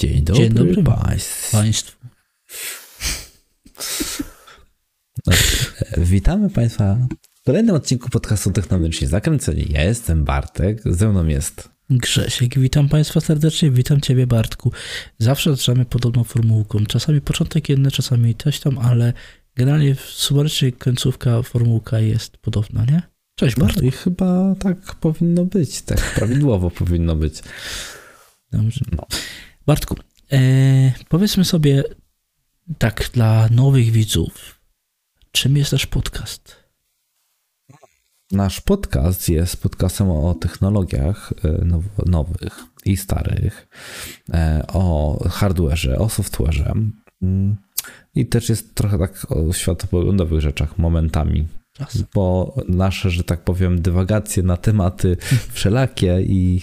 Dzień dobry, Dzień dobry państwu. Państwu. Witamy Państwa w kolejnym odcinku podcastu Technologicznie Zakręceni. Ja jestem Bartek, ze mną jest Grzesiek, witam Państwa serdecznie, witam Ciebie Bartku. Zawsze zaczynamy podobną formułką. Czasami początek jedny, czasami też tam, ale generalnie sumarycznie końcówka formułka jest podobna, nie? Cześć No Bartku. i chyba tak powinno być, tak prawidłowo powinno być. Dobrze. No. Bartku, e, powiedzmy sobie tak dla nowych widzów, czym jest nasz podcast? Nasz podcast jest podcastem o technologiach e, now- nowych i starych, e, o hardware'ze, o software'ze. Mm, i też jest trochę tak o światopoglądowych rzeczach momentami, Czas. bo nasze, że tak powiem, dywagacje na tematy wszelakie i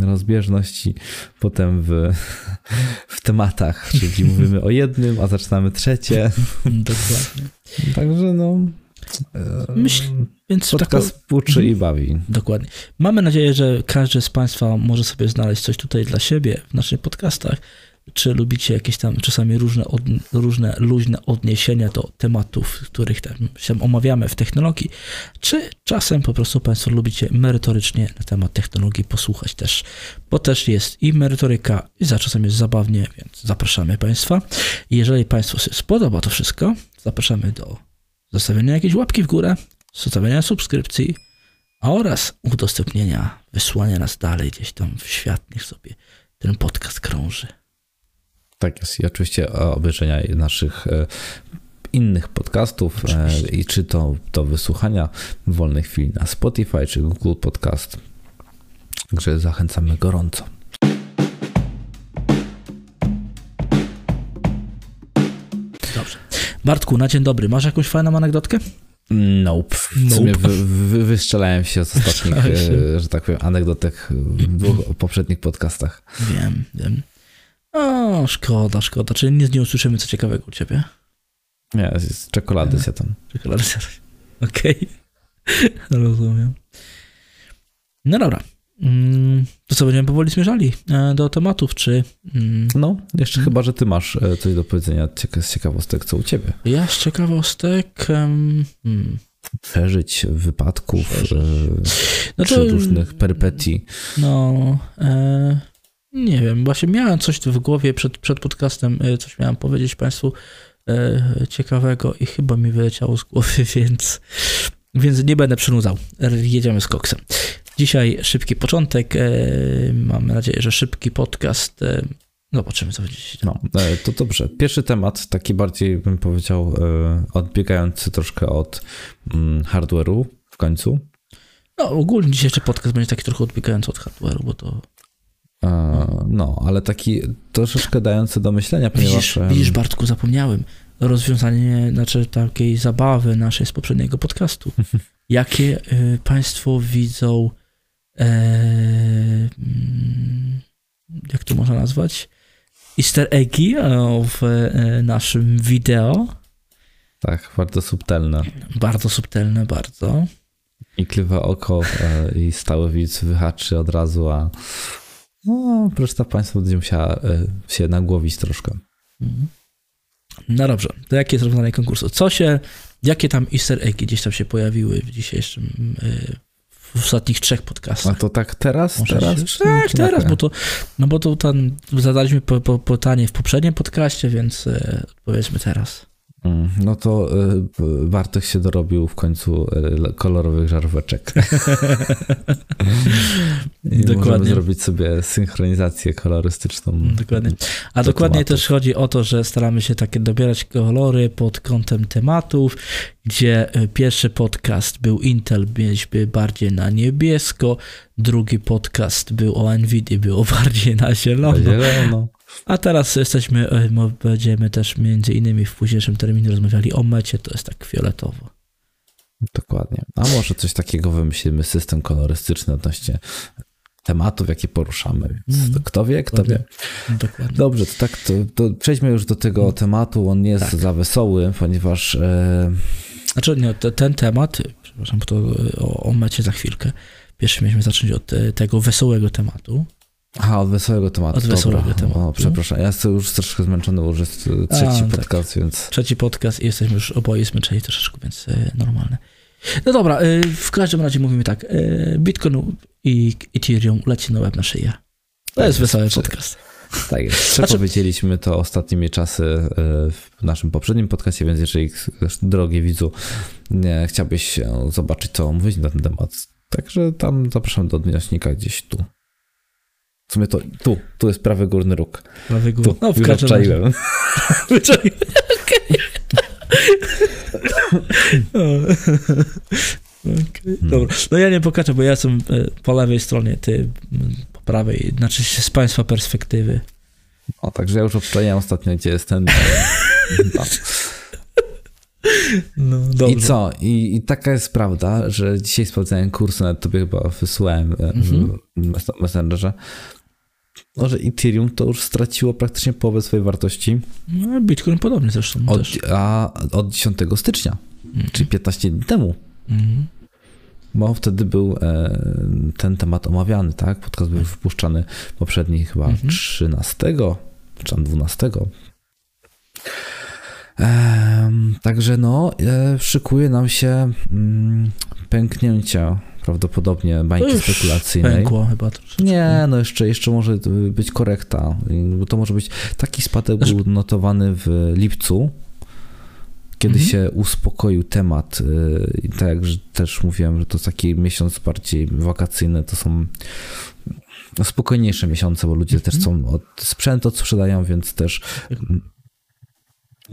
e, rozbieżności potem w, w tematach, czyli mówimy o jednym, a zaczynamy trzecie, Dokładnie. także no... Myśl, więc tak, Podcast uczy i bawi. Dokładnie. Mamy nadzieję, że każdy z Państwa może sobie znaleźć coś tutaj dla siebie w naszych podcastach. Czy lubicie jakieś tam czasami różne, od, różne luźne odniesienia do tematów, których tam się omawiamy w technologii, czy czasem po prostu Państwo lubicie merytorycznie na temat technologii posłuchać też, bo też jest i merytoryka, i za czasem jest zabawnie, więc zapraszamy Państwa. Jeżeli Państwu się spodoba to wszystko, zapraszamy do zostawienia jakiejś łapki w górę, zostawienia subskrypcji, oraz udostępnienia, wysłania nas dalej gdzieś tam w świat, niech sobie ten podcast krąży. Tak jest. I oczywiście obejrzenia naszych e, innych podcastów e, Oczywiście. i czy to do wysłuchania w wolnej chwili na Spotify czy Google Podcast. Także zachęcamy gorąco. Dobrze. Bartku, na dzień dobry, masz jakąś fajną anegdotkę? Nope. W sumie Nope. wy, wy, wystrzelałem się z ostatnich, e, że tak powiem, anegdotek w dwóch poprzednich podcastach. Wiem, wiem. O, szkoda, szkoda. Czyli nic nie usłyszymy co ciekawego u ciebie? Nie, z czekolady się tam. Czekolady zjadłeś. Okej. Rozumiem. No dobra. Mm, To co, będziemy powoli zmierzali e, do tematów, czy... mm, No, jeszcze chyba, że ty masz e, coś do powiedzenia z ciekawostek, co u ciebie. Ja z ciekawostek... hmm, Przeżyć wypadków, Przeżyć. e, No to- różnych perypetii. No, e, nie wiem, właśnie miałem coś w głowie przed, przed podcastem, e, coś miałem powiedzieć Państwu e, ciekawego i chyba mi wyleciało z głowy, więc, więc nie będę przynudzał. Jedziemy z koksem. Dzisiaj szybki początek. E, mamy nadzieję, że szybki podcast. E, zobaczymy, co będzie się. No, e, to dobrze. Pierwszy temat, taki bardziej bym powiedział, e, odbiegający troszkę od mm, hardware'u w końcu. No, ogólnie dzisiejszy podcast będzie taki trochę odbiegający od hardware'u, bo to... No, ale taki troszeczkę dający do myślenia, ponieważ... Widzisz, widzisz, Bartku, zapomniałem. Rozwiązanie, znaczy takiej zabawy naszej z poprzedniego podcastu. Jakie y, Państwo widzą, e, mm, jak to można nazwać? Easter eggi e, w e, naszym wideo. Tak, bardzo subtelne. Bardzo subtelne, bardzo. I kliwe oko e, i stały widz wyhaczy od razu, a no, reszta państwa będzie musiała e, się nagłowić troszkę. No dobrze, to jakie jest rozwiązanie konkursu? Co się, jakie tam easter eggi gdzieś tam się pojawiły w dzisiejszym, y, w ostatnich trzech podcastach? A to tak teraz? Może teraz? się- czy- tak, czy na teraz, bo to, no bo to tam zadaliśmy po, po, pytanie w poprzednim podcaście, więc e, odpowiedzmy teraz. Mm, No to y, Bartek się dorobił w końcu y, kolorowych żaróweczek. I Możemy Dokładnie. zrobić sobie synchronizację kolorystyczną. Dokładnie. A do dokładnie tematów. też chodzi o to, że staramy się takie dobierać kolory pod kątem tematów, gdzie e, pierwszy podcast był Intel, mieliśmy bardziej na niebiesko, drugi podcast był o Nvidia, było bardziej na zielono. Zielono. A teraz jesteśmy, e, będziemy też między innymi w późniejszym terminie rozmawiali o mecie, to jest tak fioletowo. Dokładnie. A może coś takiego wymyślimy, system kolorystyczny odnośnie tematów, jakie poruszamy. Więc Mhm. to Kto wie, kto wie. Dokładnie. Dobrze, to tak, to, to przejdźmy już do tego tematu. On nie jest Tak. za wesoły, ponieważ e, Znaczy, nie, te, ten temat, przepraszam, to e, o, o mecie za chwilkę. Pierwszy mieliśmy zacząć od e, tego wesołego tematu. Aha, od wesołego tematu. Od wesołego tematu. O, przepraszam, ja jestem już troszkę zmęczony, bo już jest e, trzeci A, tak. podcast, więc... Trzeci podcast i jesteśmy już oboje zmęczeni troszeczkę, więc e, normalne. No dobra, e, w każdym razie mówimy tak. Bitcoin i Ethereum leci na łeb na szyję. To Tak jest jest, wesoły czy- podcast. Tak jest. Znaczy- Przepowiedzieliśmy to ostatnimi czasy w naszym poprzednim podcastie, więc jeżeli, drogi widzu, nie, chciałbyś zobaczyć, co mówić na ten temat, także tam zapraszam do odnośnika gdzieś tu. W sumie to tu, tu jest prawy górny róg. Prawy gór. Tu, No, w już obczaiłem. Wyczaiłem. Okej, Dobra. No ja nie pokażę, bo ja jestem e, po lewej stronie, ty po prawej, znaczy z państwa perspektywy. O, także ja już obczaiłem ostatnio, gdzie jest ten... No. No, dobrze. I co? I, I taka jest prawda, że dzisiaj sprawdzałem kursy, nawet tobie chyba wysłałem e, Mhm. w mes- Messengerze, no, że Ethereum to już straciło praktycznie połowę swojej wartości No, Bitcoin podobnie zresztą od, też. a, od 10 stycznia, czyli 15 dni temu. Mhm. Bo wtedy był e, ten temat omawiany, tak? Podcast był wypuszczany poprzedni chyba Mhm. 13 czy tam 12. Także no, e, szykuje nam się mm, pęknięcie prawdopodobnie bańki spekulacyjnej. pękło chyba troszeczkę. Nie, no jeszcze, jeszcze może być korekta, bo to może być taki spadek Znaczy- był notowany w lipcu, kiedy Mhm. się uspokoił temat. y, I tak jak że też mówiłem, że to taki miesiąc bardziej wakacyjny, to są spokojniejsze miesiące, bo ludzie też Mhm. chcą od, sprzęt odsprzedają, więc też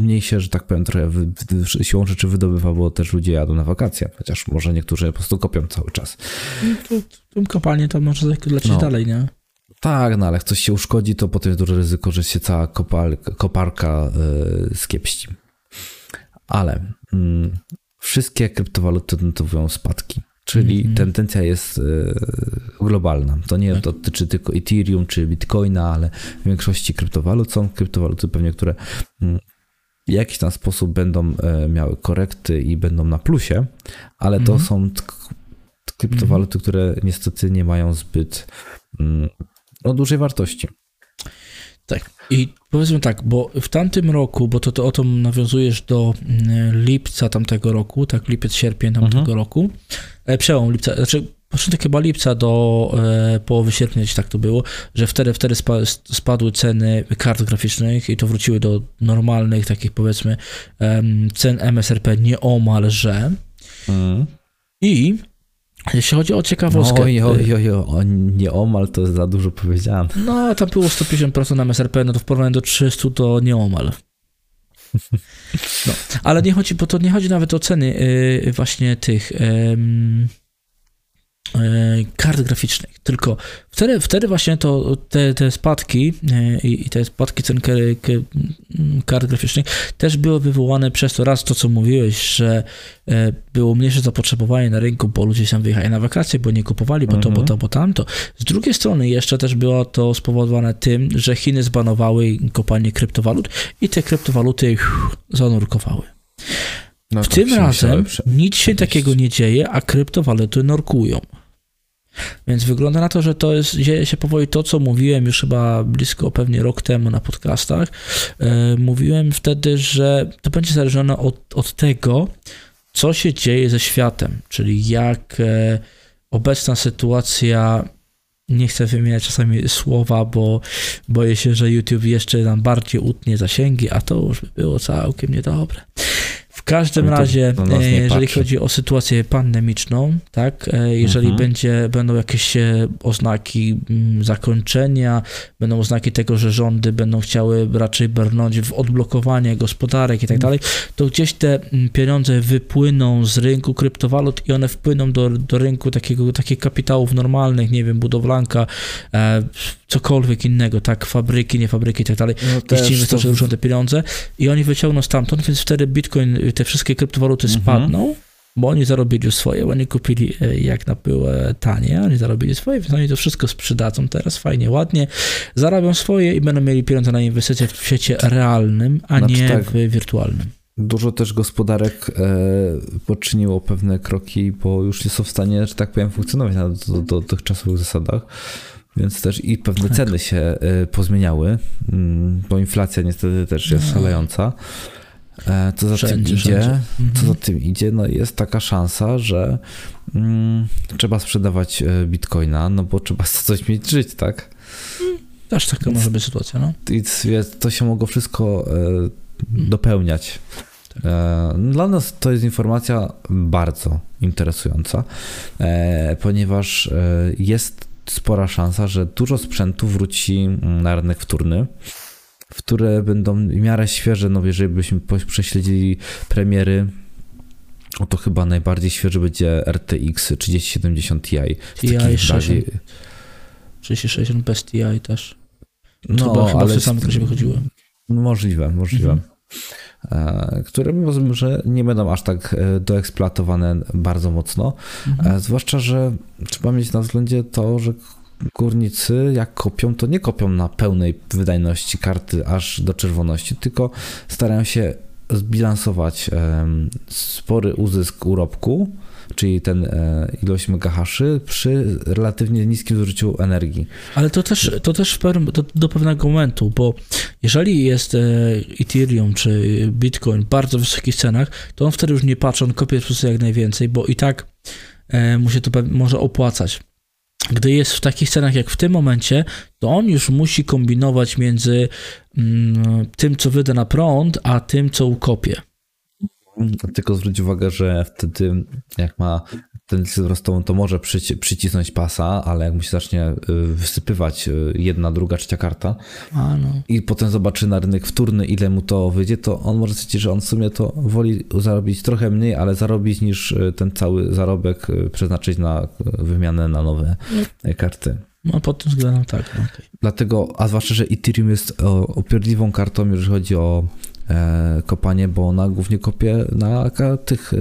mniej się, że tak powiem, trochę wy, wy, siłą rzeczy wydobywa, bo też ludzie jadą na wakacje, chociaż może niektórzy po prostu kopią cały czas. No, to, tą kopalnię to może lecieć No. dalej, nie? Tak, no ale jak coś się uszkodzi, to potem jest duże ryzyko, że się cała kopal, koparka y, skiepści. Ale mm, wszystkie kryptowaluty notowują spadki, czyli Mhm. tendencja jest y, globalna. To nie Tak. dotyczy tylko Ethereum czy Bitcoina, ale w większości kryptowalut są kryptowaluty pewnie, które mm, w jakiś tam sposób będą e, miały korekty i będą na plusie, ale to Mhm. są kryptowaluty, które niestety nie mają zbyt mm, no, dużej wartości. Tak. I powiedzmy tak, bo w tamtym roku, bo to, to o to nawiązujesz do mm, lipca tamtego roku, tak, lipiec, sierpień tamtego Mhm. roku, e, przełom lipca, znaczy początek chyba lipca do e, połowy sierpnia, gdzieś tak to było, że wtedy, wtedy spa, spadły ceny kart graficznych i to wróciły do normalnych, takich powiedzmy em, cen MSRP nieomalże. Mm. I jeśli chodzi o ciekawostkę, Oj, oj, oj, oj, nie omal to za dużo powiedziane. No, tam było 150% na MSRP, no to w porównaniu do 300 to nieomal. No, ale nie chodzi, bo to nie chodzi nawet o ceny yy, właśnie tych kart graficznych, tylko wtedy, wtedy właśnie to te, te spadki yy, i te spadki cen kart graficznych też były wywołane przez to raz to, co mówiłeś, że yy, było mniejsze zapotrzebowanie na rynku, bo ludzie się wyjechali na wakacje, bo nie kupowali, bo to, bo Mhm. to, bo tamto. Z drugiej strony jeszcze też było to spowodowane tym, że Chiny zbanowały kopalnie kryptowalut i te kryptowaluty zanurkowały. No W tym razem nic się takiego nie dzieje, a kryptowaluty norkują. Więc wygląda na to, że to jest, dzieje się powoli to, co mówiłem już chyba blisko pewnie rok temu na podcastach. E, mówiłem wtedy, że to będzie zależne od, od tego, co się dzieje ze światem, czyli jak e, obecna sytuacja. Nie chcę wymieniać czasami słowa, bo boję się, że YouTube jeszcze nam bardziej utnie zasięgi, a to już by było całkiem niedobre. W każdym to razie, e, jeżeli patrzy. chodzi o sytuację pandemiczną, tak, e, jeżeli Mhm. będzie, będą jakieś e, oznaki mm, zakończenia, będą oznaki tego, że rządy będą chciały raczej brnąć w odblokowanie gospodarek i tak dalej, to gdzieś te mm, pieniądze wypłyną z rynku kryptowalut i one wpłyną do, do rynku takiego, takich kapitałów normalnych, nie wiem, budowlanka, e, cokolwiek innego, tak, fabryki, nie fabryki i tak dalej. No też inwestorzy to- ruszą te pieniądze i oni wyciągną stamtąd, więc wtedy Bitcoin, te wszystkie kryptowaluty Mhm. spadną, bo oni zarobili swoje, bo oni kupili e, jak na były tanie, oni zarobili swoje, więc oni to wszystko sprzedadzą teraz fajnie, ładnie, zarabią swoje i będą mieli pieniądze na inwestycje w świecie realnym, a Znaczy nie tak. w wirtualnym. Dużo też gospodarek e, poczyniło pewne kroki, bo już nie są w stanie, że tak powiem, funkcjonować na do, do, dotychczasowych zasadach. więc też i pewne tak. ceny się y, pozmieniały, mm, bo inflacja niestety też jest no. szalejąca. E, co za wszędzie, tym idzie, wszędzie. co za mhm. tym idzie, no jest taka szansa, że mm, trzeba sprzedawać e, bitcoina, no bo trzeba coś mieć żyć, tak? Też taka może być sytuacja, no. I to się mogło wszystko e, dopełniać. Tak. Dla nas to jest informacja bardzo interesująca, ponieważ jest spora szansa, że dużo sprzętu wróci na rynek wtórny które będą w miarę świeże, no jeżeli byśmy prześledzili premiery, no to chyba najbardziej świeży będzie RTX 3070 Ti. Ti 3060 bez Ti też. No, chyba, chyba ale... same też wychodziły. Możliwe, możliwe. Mhm. E, które może nie będą aż tak e, doeksploatowane bardzo mocno. Mhm. E, zwłaszcza, że trzeba mieć na względzie to, że górnicy jak kopią, to nie kopią na pełnej wydajności karty aż do czerwoności, tylko starają się zbilansować spory uzysk urobku, czyli ten e, ilość megahaszy przy relatywnie niskim zużyciu energii. Ale to też, to też do, pewnego momentu, bo jeżeli jest e, Ethereum czy Bitcoin w bardzo wysokich cenach, to on wtedy już nie patrzy, on kopie po prostu jak najwięcej, bo i tak e, mu się to może opłacać gdy jest w takich cenach jak w tym momencie, to on już musi kombinować między mm, tym, co wyda na prąd, a tym, co ukopie. Tylko zwróć uwagę, że wtedy jak ma tendencję wzrostową, to może przyci przycisnąć pasa, ale jak mu się zacznie y, wysypywać y, jedna, druga, trzecia karta A, no. i potem zobaczy na rynek wtórny, ile mu to wyjdzie, to on może stwierdzić, że on w sumie to woli zarobić trochę mniej, ale zarobić niż y, ten cały zarobek przeznaczyć na wymianę na nowe no. karty. No pod tym względem tak. No, okay. Dlatego, a zwłaszcza, że Ethereum jest opierdliwą kartą, jeżeli chodzi o kopanie, bo ona głównie kopie na tych, e,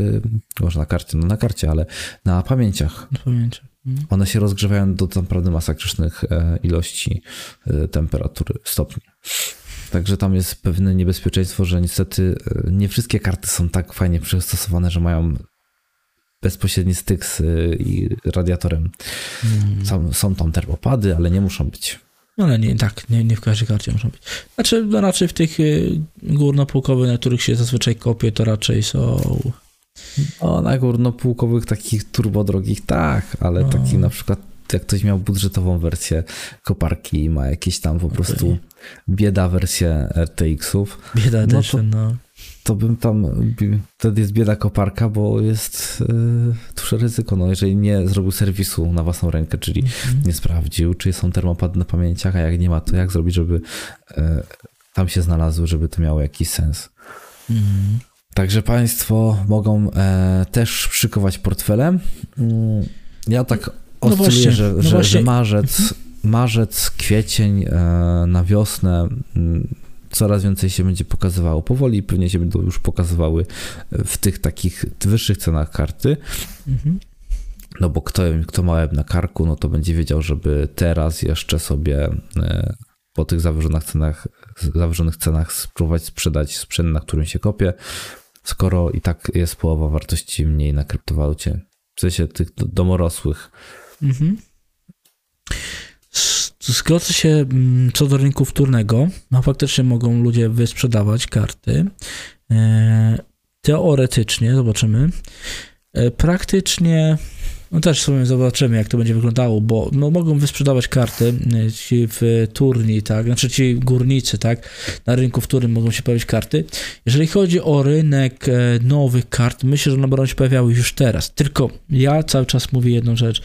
może na karcie, no na karcie, ale na pamięciach. Na pamięciach. Mhm. One się rozgrzewają do naprawdę masakrycznych e, ilości temperatury, stopni. Także tam jest pewne niebezpieczeństwo, że niestety nie wszystkie karty są tak fajnie przystosowane, że mają bezpośredni styk z radiatorem. Mm. Są, są tam termopady, ale nie muszą być. No ale nie, tak, nie, nie w każdej karcie muszą być. Znaczy, no raczej w tych y, górnopółkowych, na których się zazwyczaj kopie, to raczej są... O, na górnopółkowych takich turbodrogich tak, ale no. taki na przykład jak ktoś miał budżetową wersję koparki i ma jakieś tam po okay. prostu bieda wersję RTX-ów. Bieda no edition, no to bym tam, wtedy jest bieda koparka, bo jest yy, duże ryzyko, no jeżeli nie zrobił serwisu na własną rękę, czyli mm-hmm. nie sprawdził, czy są termopady na pamięciach, a jak nie ma, to jak zrobić, żeby yy, tam się znalazły, żeby to miało jakiś sens. Mm-hmm. Także Państwo mogą e, też szykować portfele. Mm, ja tak no oscyluję, że, no że, że, marzec, marzec, kwiecień e, na wiosnę mm, coraz więcej się będzie pokazywało powoli, pewnie się będą już pokazywały w tych takich wyższych cenach karty. Mhm. No bo kto, kto ma na karku, no to będzie wiedział, żeby teraz jeszcze sobie e, po tych zawyżonych cenach, zawyżonych cenach spróbować sprzedać sprzęt, na którym się kopie, skoro i tak jest połowa wartości mniej na kryptowalucie. W sensie tych domorosłych. Mhm. Zgodzę się mm, co do rynku wtórnego. No faktycznie mogą ludzie wysprzedawać karty. E, teoretycznie, zobaczymy. E, praktycznie no też sobie zobaczymy, jak to będzie wyglądało, bo no, mogą wysprzedawać karty e, ci w turni, tak, znaczy ci górnicy, tak, na rynku wtórnym mogą się pojawić karty. Jeżeli chodzi o rynek e, nowych kart, myślę, że one będą się pojawiały już teraz, tylko ja cały czas mówię jedną rzecz,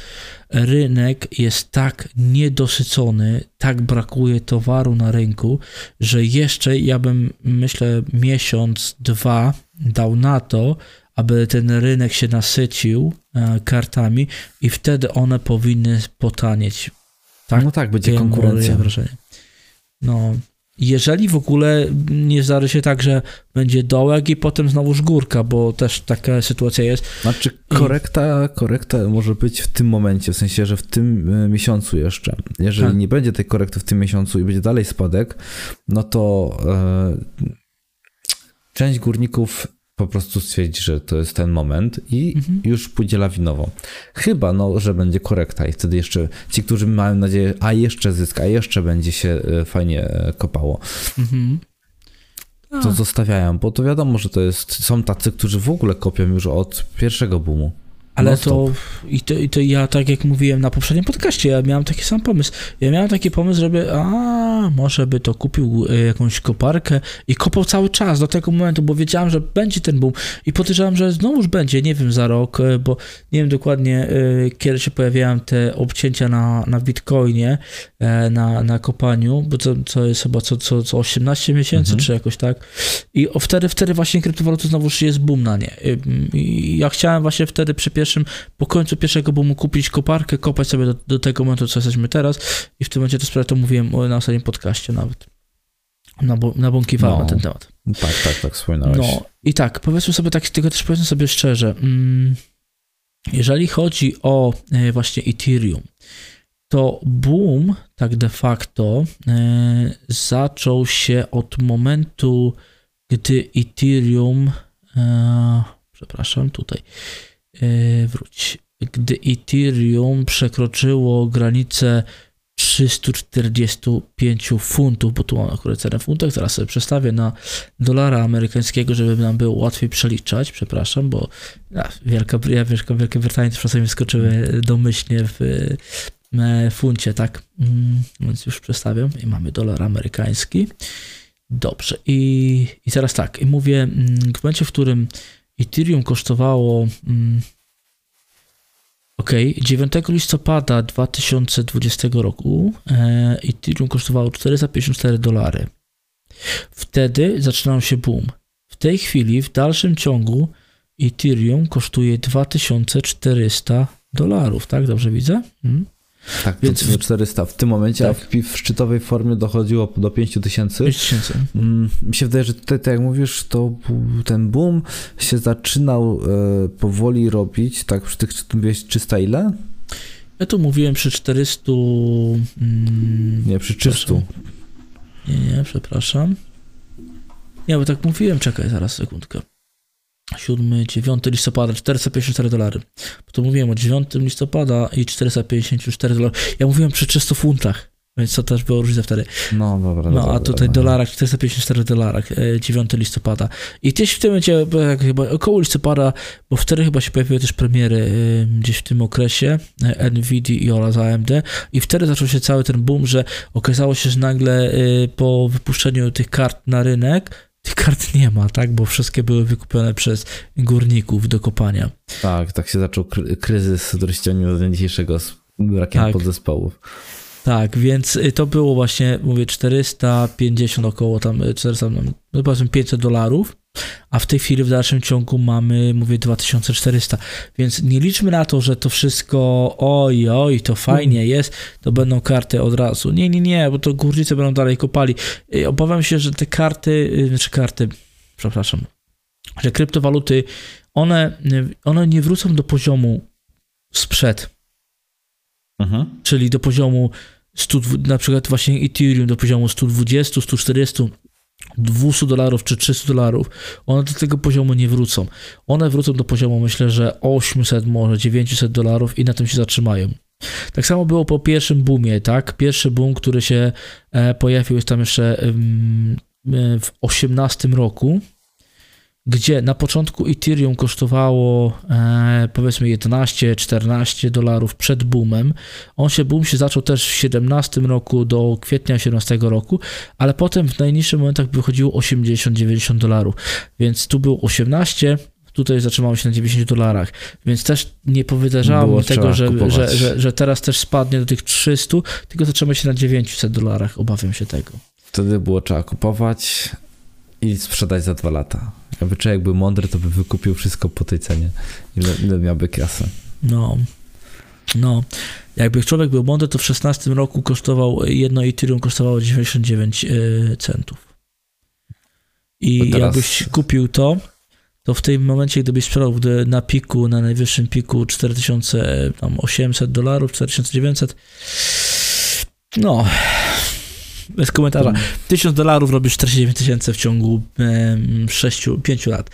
rynek jest tak niedosycony, tak brakuje towaru na rynku, że jeszcze ja bym, myślę, miesiąc, dwa dał na to, aby ten rynek się nasycił kartami i wtedy one powinny potanieć. Tak? No tak, będzie konkurencja. Wrażenie. No, jeżeli w ogóle nie zdarzy się tak, że będzie dołek i potem znowuż górka, bo też taka sytuacja jest. Znaczy korekta, korekta może być w tym momencie, w sensie, że w tym e, miesiącu jeszcze. Jeżeli tak. nie będzie tej korekty w tym miesiącu i będzie dalej spadek, no to e, część górników po prostu stwierdzi, że to jest ten moment i mhm. już pójdzie lawinowo. Chyba, no, że będzie korekta i wtedy jeszcze ci, którzy mają nadzieję, a jeszcze zyska, a jeszcze będzie się e, fajnie e, kopało. Mhm. To zostawiają, bo to wiadomo, że to jest, są tacy, którzy w ogóle kopią już od pierwszego boomu. Ale to i, to i to ja, tak jak mówiłem na poprzednim podcaście, ja miałem taki sam pomysł. Ja miałem taki pomysł, żeby a może by to kupił e, jakąś koparkę i kopał cały czas do tego momentu, bo wiedziałem, że będzie ten boom i podejrzewam, że znowuż będzie, nie wiem, za rok, e, bo nie wiem dokładnie, e, kiedy się pojawiają te obcięcia na, na Bitcoinie, na, na kopaniu, bo to, to jest chyba co, co, co 18 miesięcy, mhm. czy jakoś tak. I wtedy, wtedy właśnie kryptowaluty znowuż jest boom na nie. I ja chciałem właśnie wtedy przyspieszyć pierwszym, po końcu pierwszego boomu kupić koparkę, kopać sobie do, do tego momentu, co jesteśmy teraz i w tym momencie to sprawę to mówiłem na ostatnim podcaście nawet. Na, na no. na ten temat. Tak, tak, tak, wspominałeś. No i tak, powiedzmy sobie tak, tylko też powiedzmy sobie szczerze, mm, jeżeli chodzi o e, właśnie Ethereum, to boom tak de facto e, zaczął się od momentu, gdy Ethereum, e, przepraszam, tutaj, wróć. Gdy Ethereum przekroczyło granicę 345 funtów, bo tu mam akurat cenę w funtach, teraz sobie przestawię na dolara amerykańskiego, żeby nam było łatwiej przeliczać, przepraszam, bo ja, Wielka, ja, Wielka, Wielkie Brytanie czasami skoczyły domyślnie w e, funcie, tak, mm, więc już przestawiam i mamy dolar amerykański. Dobrze, i, i teraz tak, i mówię, mm, w momencie, w którym Ethereum kosztowało. Mm, ok, 9 listopada 2020 roku e, Ethereum kosztowało 454 dolary. Wtedy zaczynał się boom. W tej chwili, w dalszym ciągu, Ethereum kosztuje 2400 dolarów, tak? Dobrze widzę? Hmm? Tak, Więc w 400. W tym momencie tak. w, w szczytowej formie dochodziło do 5000. 5000. Mm, mi się wydaje, że tutaj, tak jak mówisz, to ten boom się zaczynał e, powoli robić, tak przy tych, mówiłeś 300 ile? Ja tu mówiłem przy 400... Mm, nie, przy 300. Nie, nie, przepraszam. Nie, bo tak mówiłem, czekaj, zaraz sekundkę. 7, 9 listopada 454 dolary. Bo to mówiłem o 9 listopada i 454 dolary. Ja mówiłem przy 300 funtach, więc to też było różnica wtedy. No dobra. No dobra, a tutaj dobra. dolarach, 454 dolarach, 9 e, listopada. I gdzieś w tym momencie, chyba około listopada, bo wtedy chyba się pojawiły też premiery e, gdzieś w tym okresie e, NVIDIA i oraz AMD i wtedy zaczął się cały ten boom, że okazało się, że nagle po wypuszczeniu tych kart na rynek tych kart nie ma, tak? Bo wszystkie były wykupione przez górników do kopania. Tak, tak się zaczął kryzys do dnia dzisiejszego z brakiem tak. podzespołów. Tak, więc y, to było właśnie, mówię, 450 około tam, 400, y, no, no powiedzmy 500 dolarów a w tej chwili w dalszym ciągu mamy, mówię, 2400. Więc nie liczmy na to, że to wszystko oj, oj, to fajnie mm. jest, to będą karty od razu. Nie, nie, nie, bo to górnicy będą dalej kopali. Obawiam się, że te karty, y, znaczy karty, przepraszam, że kryptowaluty, one, one nie wrócą do poziomu sprzed. Mhm. Czyli do poziomu 100, na przykład właśnie Ethereum do poziomu 120, 140, 200 dolarów czy 300 dolarów, one do tego poziomu nie wrócą. One wrócą do poziomu, myślę, że 800, może 900 dolarów i na tym się zatrzymają. Tak samo było po pierwszym boomie, tak? Pierwszy boom, który się e, pojawił jest tam jeszcze w 18 roku, gdzie na początku Ethereum kosztowało e, powiedzmy 11-14 dolarów przed boomem. On się, boom się zaczął też w 17 roku do kwietnia 17 roku, ale potem w najniższych momentach wychodziło 80-90 dolarów, więc tu było 18, tutaj zatrzymało się na 90 dolarach, więc też nie powiedziałem tego, że, że, że, że, teraz też spadnie do tych 300, tylko zatrzyma się na 900 dolarach, obawiam się tego. Wtedy było trzeba kupować, i sprzedać za dwa lata. Jakby człowiek był mądry, to by wykupił wszystko po tej cenie, ile, ile miałby kasę. No, no. Jakby człowiek był mądry, to w 16 roku kosztował, jedno Ethereum kosztowało 99 e, centów. I teraz... jakbyś kupił to, to w tym momencie, gdybyś sprzedał na piku, na najwyższym piku 4800 dolarów, 4900, no, bez komentarza. 1000 dolarów robisz 49 tysięcy w ciągu 6, 5 lat.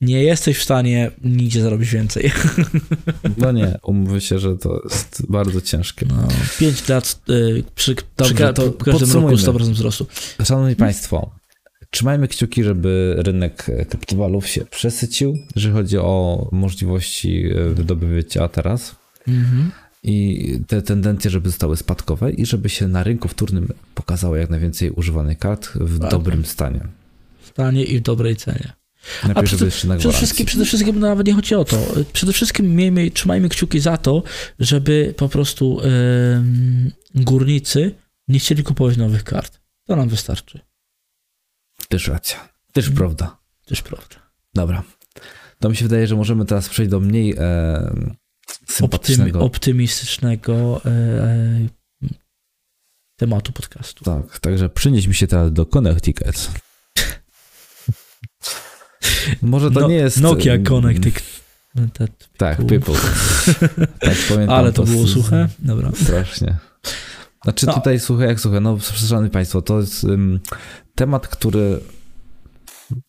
nie jesteś w stanie nigdzie zarobić więcej. No nie, umówmy się, że to jest bardzo ciężkie. No, 5 lat y, przy, Dobrze, przy, to każdym roku podsumujmy. 100% wzrostu. Szanowni Państwo, trzymajmy kciuki, żeby rynek kryptowalut się przesycił, jeżeli chodzi o możliwości e, wydobycia teraz. Mhm. I te tendencje, żeby zostały spadkowe i żeby się na rynku wtórnym pokazało jak najwięcej używanych kart w Tak. dobrym stanie. W stanie i w dobrej cenie. Najpierw, przede- żeby jeszcze na Przede gwarancji. wszystkim, przede wszystkim nawet nie chodzi o to. Przede wszystkim miejmy, trzymajmy kciuki za to, żeby po prostu em, górnicy nie chcieli kupować nowych kart. To nam wystarczy. Też racja. Też Mhm. prawda. Jest prawda. Dobra. To mi się wydaje, że możemy teraz przejść do mniej e, sympatycznego. optymistycznego e, e, tematu podcastu. Tak, także przenieśmy się teraz do Connecticut. Może to No- nie jest... Nokia mm, Connected. That- Tak. People. tak, pamiętam Ale to było z- suche? Dobra. Strasznie. Znaczy No. tutaj, słuchaj, jak słuchaj, no szanowni państwo, to jest ym, temat, który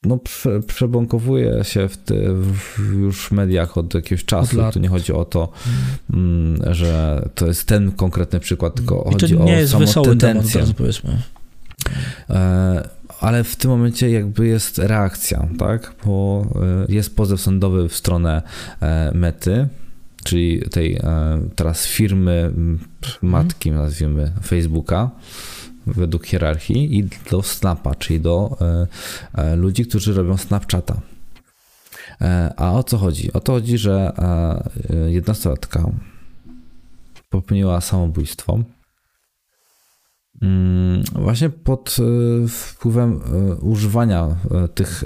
no, prze, przebąkowuje się w, ty, w już mediach od jakiegoś czasu. lat. Tu nie chodzi o to, mm, że to jest ten konkretny przykład, tylko I to chodzi nie o jest samą wesoły temat, od razu powiedzmy. E, ale w tym momencie jakby jest reakcja, tak? Bo e, jest pozew sądowy w stronę e, Mety, czyli tej teraz firmy matki, nazwijmy Facebooka, według hierarchii, i do Snapa, czyli do e, e, ludzi, którzy robią Snapchata. E, A o co chodzi? O to chodzi, że jednostolatka popełniła samobójstwo. Mm, Właśnie pod wpływem używania tych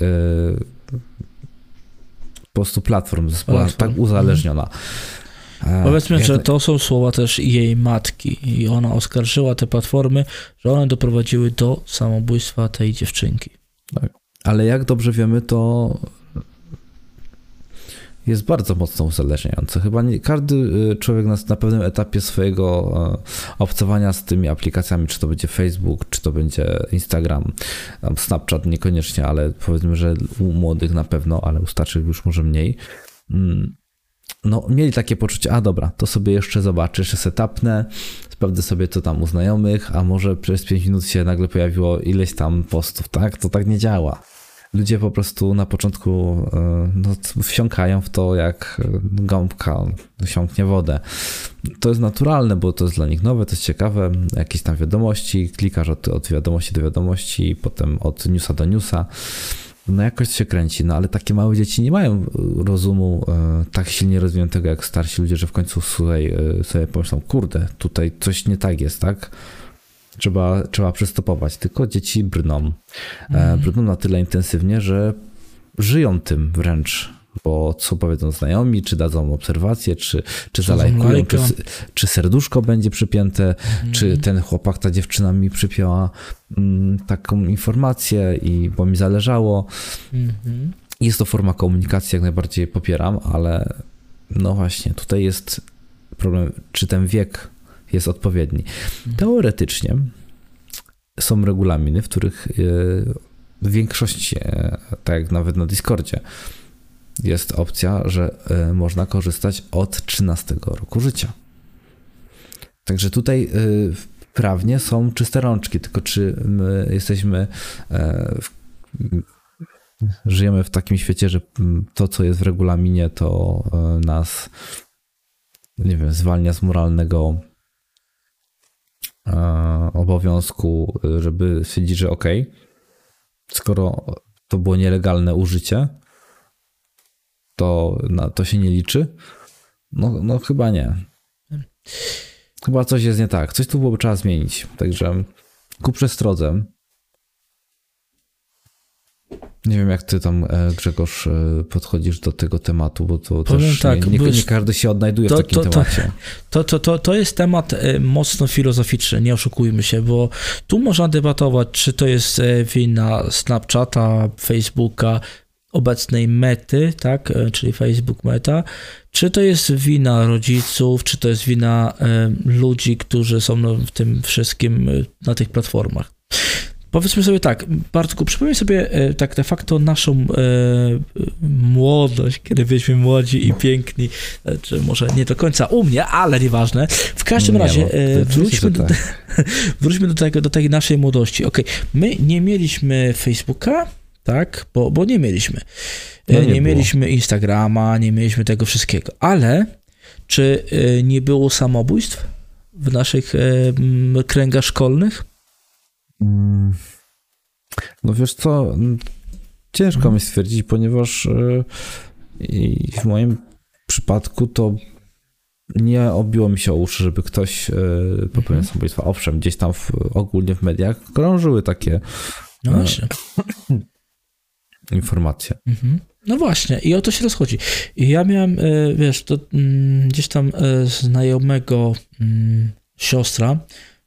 po prostu platform, została tak uzależniona. E, Powiedzmy, że to są słowa też jej matki i ona oskarżyła te platformy, że one doprowadziły do samobójstwa tej dziewczynki. Ale jak dobrze wiemy, to jest bardzo mocno uzależniające. Chyba nie, każdy y, człowiek na, na pewnym etapie swojego e, obcowania z tymi aplikacjami, czy to będzie Facebook, czy to będzie Instagram, Snapchat niekoniecznie, ale powiedzmy, że u młodych na pewno, ale u starszych już może mniej. No, mieli takie poczucie, a dobra, to sobie jeszcze zobaczę, jeszcze setapnę, sprawdzę sobie co tam u znajomych, a może przez 5 minut się nagle pojawiło ileś tam postów, tak? To tak nie działa. Ludzie po prostu na początku e, no, wsiąkają w to, jak e, gąbka wsiąknie wodę. To jest naturalne, bo to jest dla nich nowe, to jest ciekawe. Jakieś tam wiadomości, klikasz od, od wiadomości do wiadomości, potem od newsa do newsa. No jakoś się kręci, no ale takie małe dzieci nie mają e, rozumu e, tak silnie rozwiniętego jak starsi ludzie, że w końcu słuchaj, e, sobie pomyślą, kurde, tutaj coś nie tak jest, tak? Trzeba, trzeba przystopować. Tylko dzieci brną. E, brną na tyle intensywnie, że żyją tym wręcz. Bo co powiedzą znajomi, czy dadzą obserwację, czy, czy Czy zalajkują, czy, czy serduszko będzie przypięte, czy Mhm. ten chłopak, ta dziewczyna mi przypięła mm, taką informację i bo mi zależało. Mhm. Jest to forma komunikacji, jak najbardziej popieram, ale no właśnie, tutaj jest problem, czy ten wiek jest odpowiedni. Teoretycznie są regulaminy, w których e, w większości, e, tak jak nawet na Discordzie, jest opcja, że e, można korzystać od 13 roku życia. Także tutaj e, prawnie są czyste rączki, tylko czy my jesteśmy e, w żyjemy w takim świecie, że to, co jest w regulaminie, to nas, nie wiem, zwalnia z moralnego obowiązku, żeby stwierdzić, że ok, skoro to było nielegalne użycie, to, na, to się nie liczy. No, no chyba nie. Chyba coś jest nie tak. Coś tu byłoby trzeba zmienić. Także ku przestrodze. Nie wiem, jak ty tam, e, Grzegorz, e, podchodzisz do tego tematu, bo to Powiem też tak, nie, nie, nie każdy się odnajduje to- w takim to- to- temacie. To, to, to, to jest temat e, mocno filozoficzny, nie oszukujmy się, bo tu można debatować, czy to jest wina Snapchata, Facebooka, obecnej mety, tak, e, czyli Facebook Meta, czy to jest wina rodziców, czy to jest wina e, ludzi, którzy są no, w tym wszystkim e, na tych platformach. powiedzmy sobie tak, Bartku, przypomnij sobie e, tak de facto naszą młodość, kiedy byliśmy młodzi i piękni, czy może nie do końca u mnie, ale nieważne. W każdym Nie, razie wróćmy, do, tak. wróćmy do, tego, do tej naszej młodości. Okej, my nie mieliśmy Facebooka, tak, bo, bo nie mieliśmy. E, No, nie nie mieliśmy Instagrama, nie mieliśmy tego wszystkiego, ale czy e, nie było samobójstw w naszych e, kręgach szkolnych? Mm, No wiesz co, ciężko mi stwierdzić, ponieważ w moim przypadku to nie obiło mi się o uszy, żeby ktoś popełnił Mhm. samobójstwo. Owszem, gdzieś tam w, ogólnie w mediach krążyły takie No właśnie. informacje. Mhm. No właśnie, i o to się rozchodzi. I ja miałem, e, wiesz, to mm, gdzieś tam e, znajomego mm, siostra,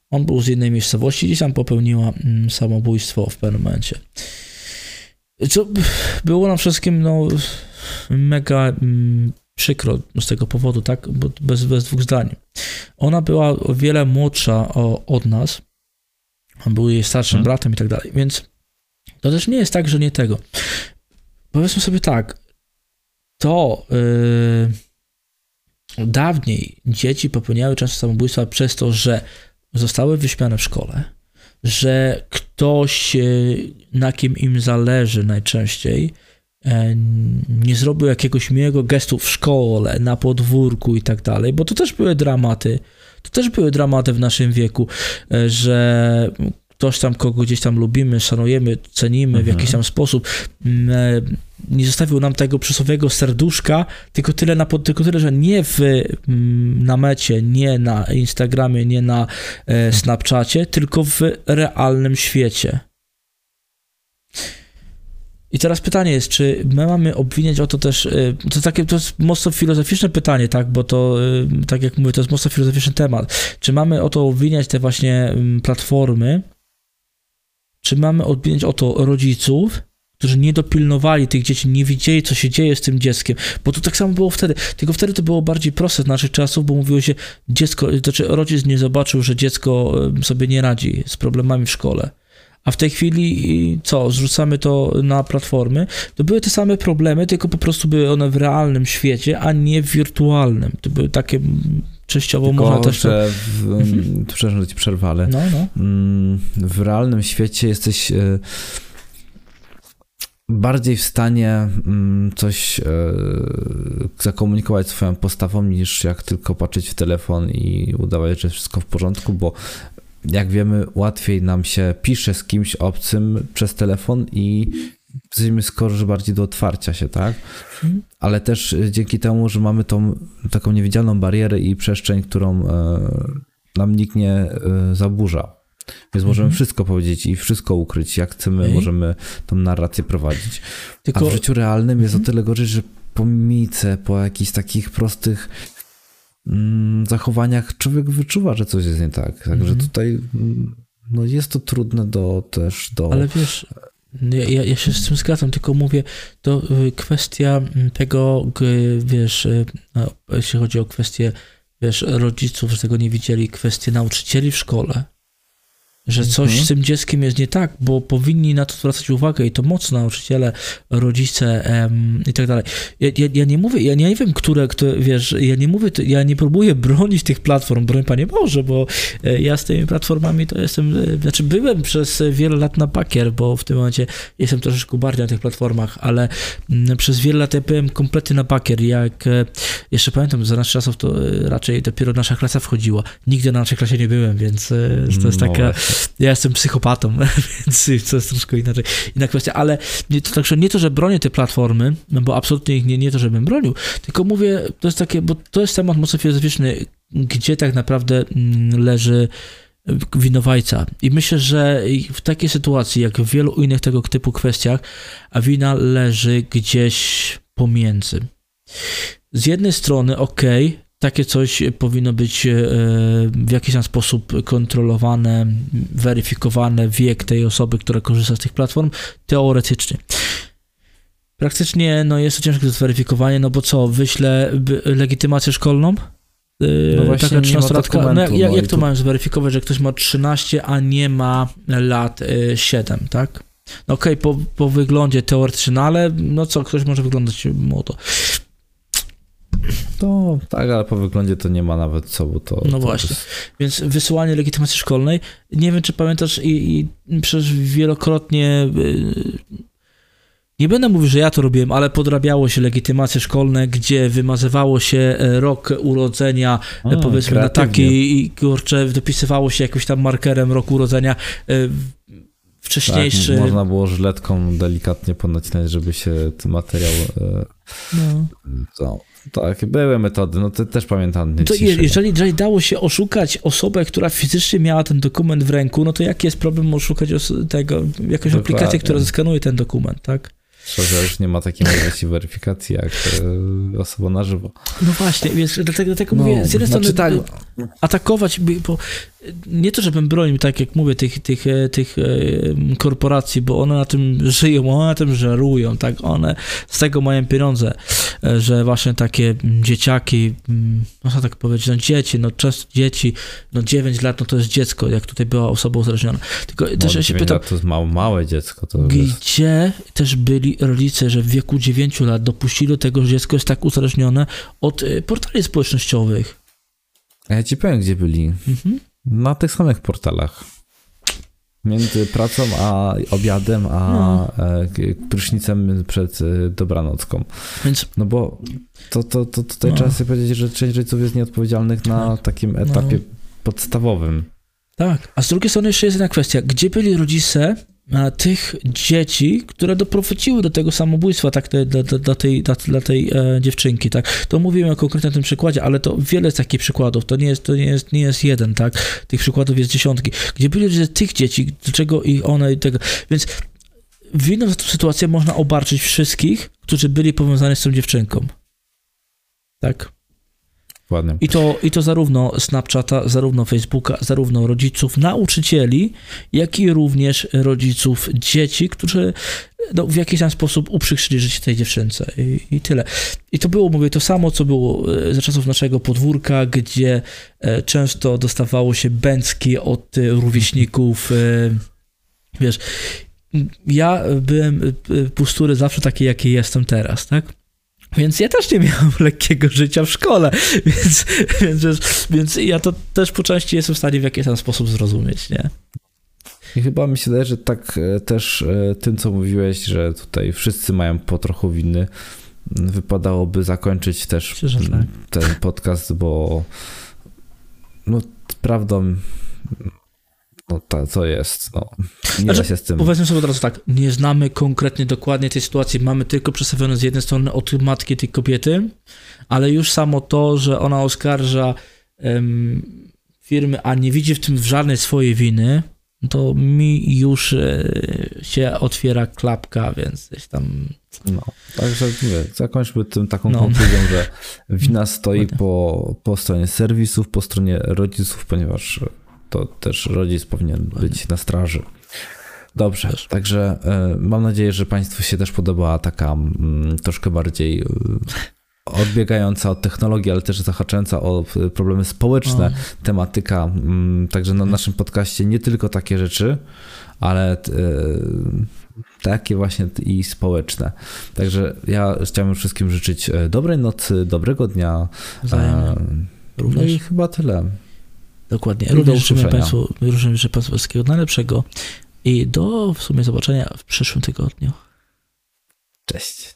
on był z innej miejscowości, gdzieś tam popełniła mm, samobójstwo w pewnym momencie. Co było nam wszystkim, no, mega przykro z tego powodu, tak, bo bez, bez dwóch zdań. Ona była o wiele młodsza o, od nas, on był jej starszym Mhm. bratem i tak dalej, więc to też nie jest tak, że nie tego. Powiedzmy sobie tak, to yy, dawniej dzieci popełniały często samobójstwa przez to, że zostały wyśmiane w szkole, że ktoś, yy, na kim im zależy najczęściej, e, nie zrobił jakiegoś miłego gestu w szkole, na podwórku i tak dalej, bo to też były dramaty. To też były dramaty w naszym wieku, e, że ktoś tam, kogo gdzieś tam lubimy, szanujemy, cenimy w Mhm. jakiś tam sposób, m, e, nie zostawił nam tego przysłowiowego serduszka, tylko tyle, na, tylko tyle że nie w mm, na mecie, nie na Instagramie, nie na e, Snapchacie, tylko w realnym świecie. I teraz pytanie jest, czy my mamy obwiniać o to też, y, to, takie, to jest mocno filozoficzne pytanie, tak, bo to, tak jak mówię, to jest mocno filozoficzny temat. Czy mamy o to obwiniać te właśnie mm, platformy, czy mamy obwiniać o to rodziców, którzy nie dopilnowali tych dzieci, nie widzieli, co się dzieje z tym dzieckiem, bo to tak samo było wtedy, tylko wtedy to było bardziej proste z naszych czasów, bo mówiło się, dziecko, znaczy rodzic nie zobaczył, że dziecko sobie nie radzi z problemami w szkole. A w tej chwili co, zrzucamy to na platformy, to były te same problemy, tylko po prostu były one w realnym świecie, a nie w wirtualnym. To były takie częściowo Tylko, można też że w, Mhm. przepraszam, że ci przerwę, ale No, no. mm, w realnym świecie jesteś e, bardziej w stanie mm, coś e, zakomunikować swoją postawą, niż jak tylko patrzeć w telefon i udawać, że wszystko w porządku, bo jak wiemy, łatwiej nam się pisze z kimś obcym przez telefon i jesteśmy skorzy bardziej do otwarcia się, tak? Mhm. Ale też e, dzięki temu, że mamy tą taką niewidzialną barierę i przestrzeń, którą e, nam nikt nie e, zaburza. Więc możemy Mhm. wszystko powiedzieć i wszystko ukryć, jak chcemy, Okej. możemy tą narrację prowadzić. Tylko... A w życiu realnym jest o Mhm. tyle gorzej, że po mimice, po jakichś takich prostych mm, zachowaniach człowiek wyczuwa, że coś jest nie tak. Także Mhm. tutaj mm, no jest to trudne do też do... Ale wiesz, ja, ja ja się z tym zgadzam, tylko mówię, to y, kwestia mm, tego, wiesz, y, no, jeśli chodzi o kwestię, wiesz, rodziców, że tego nie widzieli, kwestię nauczycieli w szkole, że coś Mhm. z tym dzieckiem jest nie tak, bo powinni na to zwracać uwagę i to mocno nauczyciele, rodzice em, i tak dalej. Ja, ja, ja nie mówię, ja nie wiem, które, które, wiesz, ja nie mówię, ja nie próbuję bronić tych platform, broń Panie Boże, bo e, ja z tymi platformami to jestem, e, znaczy byłem przez wiele lat na bakier, bo w tym momencie jestem troszeczkę bardziej na tych platformach, ale mm, przez wiele lat ja byłem kompletnie na bakier, jak e, jeszcze pamiętam, za naszych czasów to raczej dopiero nasza klasa wchodziła. Nigdy na naszej klasie nie byłem, więc to jest No taka, właśnie. Ja jestem psychopatą, więc to jest troszkę inaczej, inna kwestia, ale nie, to, także nie to, że bronię te platformy, no bo absolutnie ich nie, nie to, żebym bronił, tylko mówię, to jest takie, bo to jest temat mocno filozoficzny, gdzie tak naprawdę mm, leży winowajca. I myślę, że w takiej sytuacji, jak w wielu innych tego typu kwestiach, a wina leży gdzieś pomiędzy. Z jednej strony, okej, takie coś powinno być e, w jakiś tam sposób kontrolowane, weryfikowane, wiek tej osoby, która korzysta z tych platform, teoretycznie. Praktycznie no jest to ciężkie do zweryfikowania, no bo co, wyślę legitymację szkolną Yy, No właśnie taka nie ma 13-latka. No, jak, no jak to tu- mają zweryfikować, że ktoś ma 13, a nie ma lat y, 7, tak? No okej, po, po wyglądzie teoretycznie, no ale no co, ktoś może wyglądać młodo. To tak, ale po wyglądzie to nie ma nawet co, bo to. No to właśnie. jest- Więc wysyłanie legitymacji szkolnej, nie wiem czy pamiętasz i, i przecież wielokrotnie y, nie będę mówił, że ja to robiłem, ale podrabiało się legitymacje szkolne, gdzie wymazywało się e, rok urodzenia, e, A, powiedzmy na kreatywnie. taki i kurczę, dopisywało się jakimś tam markerem roku urodzenia e, wcześniejszy. Tak, można było żyletką delikatnie ponacinać, żeby się ten materiał. e, no. No, tak, były metody, no to też pamiętam. nie To je, jeżeli, dało się oszukać osobę, która fizycznie miała ten dokument w ręku, no to jaki jest problem oszukać os- tego, jakąś Dokładnie. aplikację, która zeskanuje ten dokument, tak? Że już nie ma takiej możliwości weryfikacji jak e, osoba na żywo. No właśnie, więc dlatego, dlatego No, mówię, z jednej strony znaczy y, atakować, bo nie to, żebym bronił, tak jak mówię, tych, tych, e, tych e, korporacji, bo one na tym żyją, one na tym żerują, tak, one z tego mają pieniądze, e, że właśnie takie mm, dzieciaki, mm, można tak powiedzieć, no dzieci, no często dzieci, no 9 lat, no to jest dziecko, jak tutaj była osoba uzależniona. Tylko też Może ja się 9 pytam, to jest małe, małe dziecko. To jest, gdzie też byli rodzice, że w wieku 9 lat dopuścili do tego, że dziecko jest tak uzależnione od portali społecznościowych. A ja ci powiem, gdzie byli. Mhm. Na tych samych portalach. Między pracą a obiadem, a No. e, prysznicem przed e, dobranocką. Więc No bo to, to, to tutaj No. trzeba sobie powiedzieć, że część rodziców jest nieodpowiedzialnych na takim etapie podstawowym. tak, a z drugiej strony jeszcze jest jedna kwestia. Gdzie byli rodzice tych dzieci, które doprowadziły do tego samobójstwa, tak, dla, dla, dla tej, dla, dla tej e, dziewczynki, tak? To konkretnie o tym przykładzie, ale to wiele jest takich przykładów, to nie jest, to nie jest, nie jest jeden, tak? Tych przykładów jest dziesiątki. Gdzie byli rodzice tych dzieci, dlaczego i one i tego, więc winą za tę sytuację można obarczyć wszystkich, którzy byli powiązani z tą dziewczynką. Tak? Ładnie. I to, I to zarówno Snapchata, zarówno Facebooka, zarówno rodziców, nauczycieli, jak i również rodziców dzieci, którzy no, w jakiś tam sposób uprzykrzyli życie tej dziewczynce i, i tyle. I to było, mówię, to samo, co było e, za czasów naszego podwórka, gdzie e, często dostawało się bęcki od e, rówieśników, wiesz, ja byłem pustury zawsze taki, jaki jestem teraz, tak? Więc ja też nie miałem lekkiego życia w szkole, więc, więc, więc, ja to też po części jestem w stanie w jakiś tam sposób zrozumieć, nie? I chyba mi się wydaje, że tak e, też e, tym, co mówiłeś, że tutaj wszyscy mają po trochu winy, wypadałoby zakończyć też Myślę, m, ten podcast, bo no prawdą no ta, co jest, no nie da Znaczy, się z tym. Powiedzmy sobie od razu tak, nie znamy konkretnie dokładnie tej sytuacji, mamy tylko przedstawione z jednej strony od matki tej kobiety, ale już samo to, że ona oskarża em, firmy, a nie widzi w tym żadnej swojej winy, to mi już e, się otwiera klapka, więc gdzieś tam... No, także mówię, zakończmy tym taką No. konkluzją, że wina stoi po, po stronie serwisów, po stronie rodziców, ponieważ to też rodzic powinien być na straży. Dobrze, Też. także e, mam nadzieję, że Państwu się też podobała taka mm, troszkę bardziej e, odbiegająca od technologii, ale też zahaczająca o e, problemy społeczne O. tematyka. mm, Także na naszym podcaście nie tylko takie rzeczy, ale takie właśnie i społeczne. Także ja chciałbym wszystkim życzyć dobrej nocy, dobrego dnia. Wzajemnie. E, No Również. i chyba tyle. Dokładnie. Również życzymy. Państwu, również życzę Państwu wszystkiego najlepszego i do w sumie zobaczenia w przyszłym tygodniu. Cześć.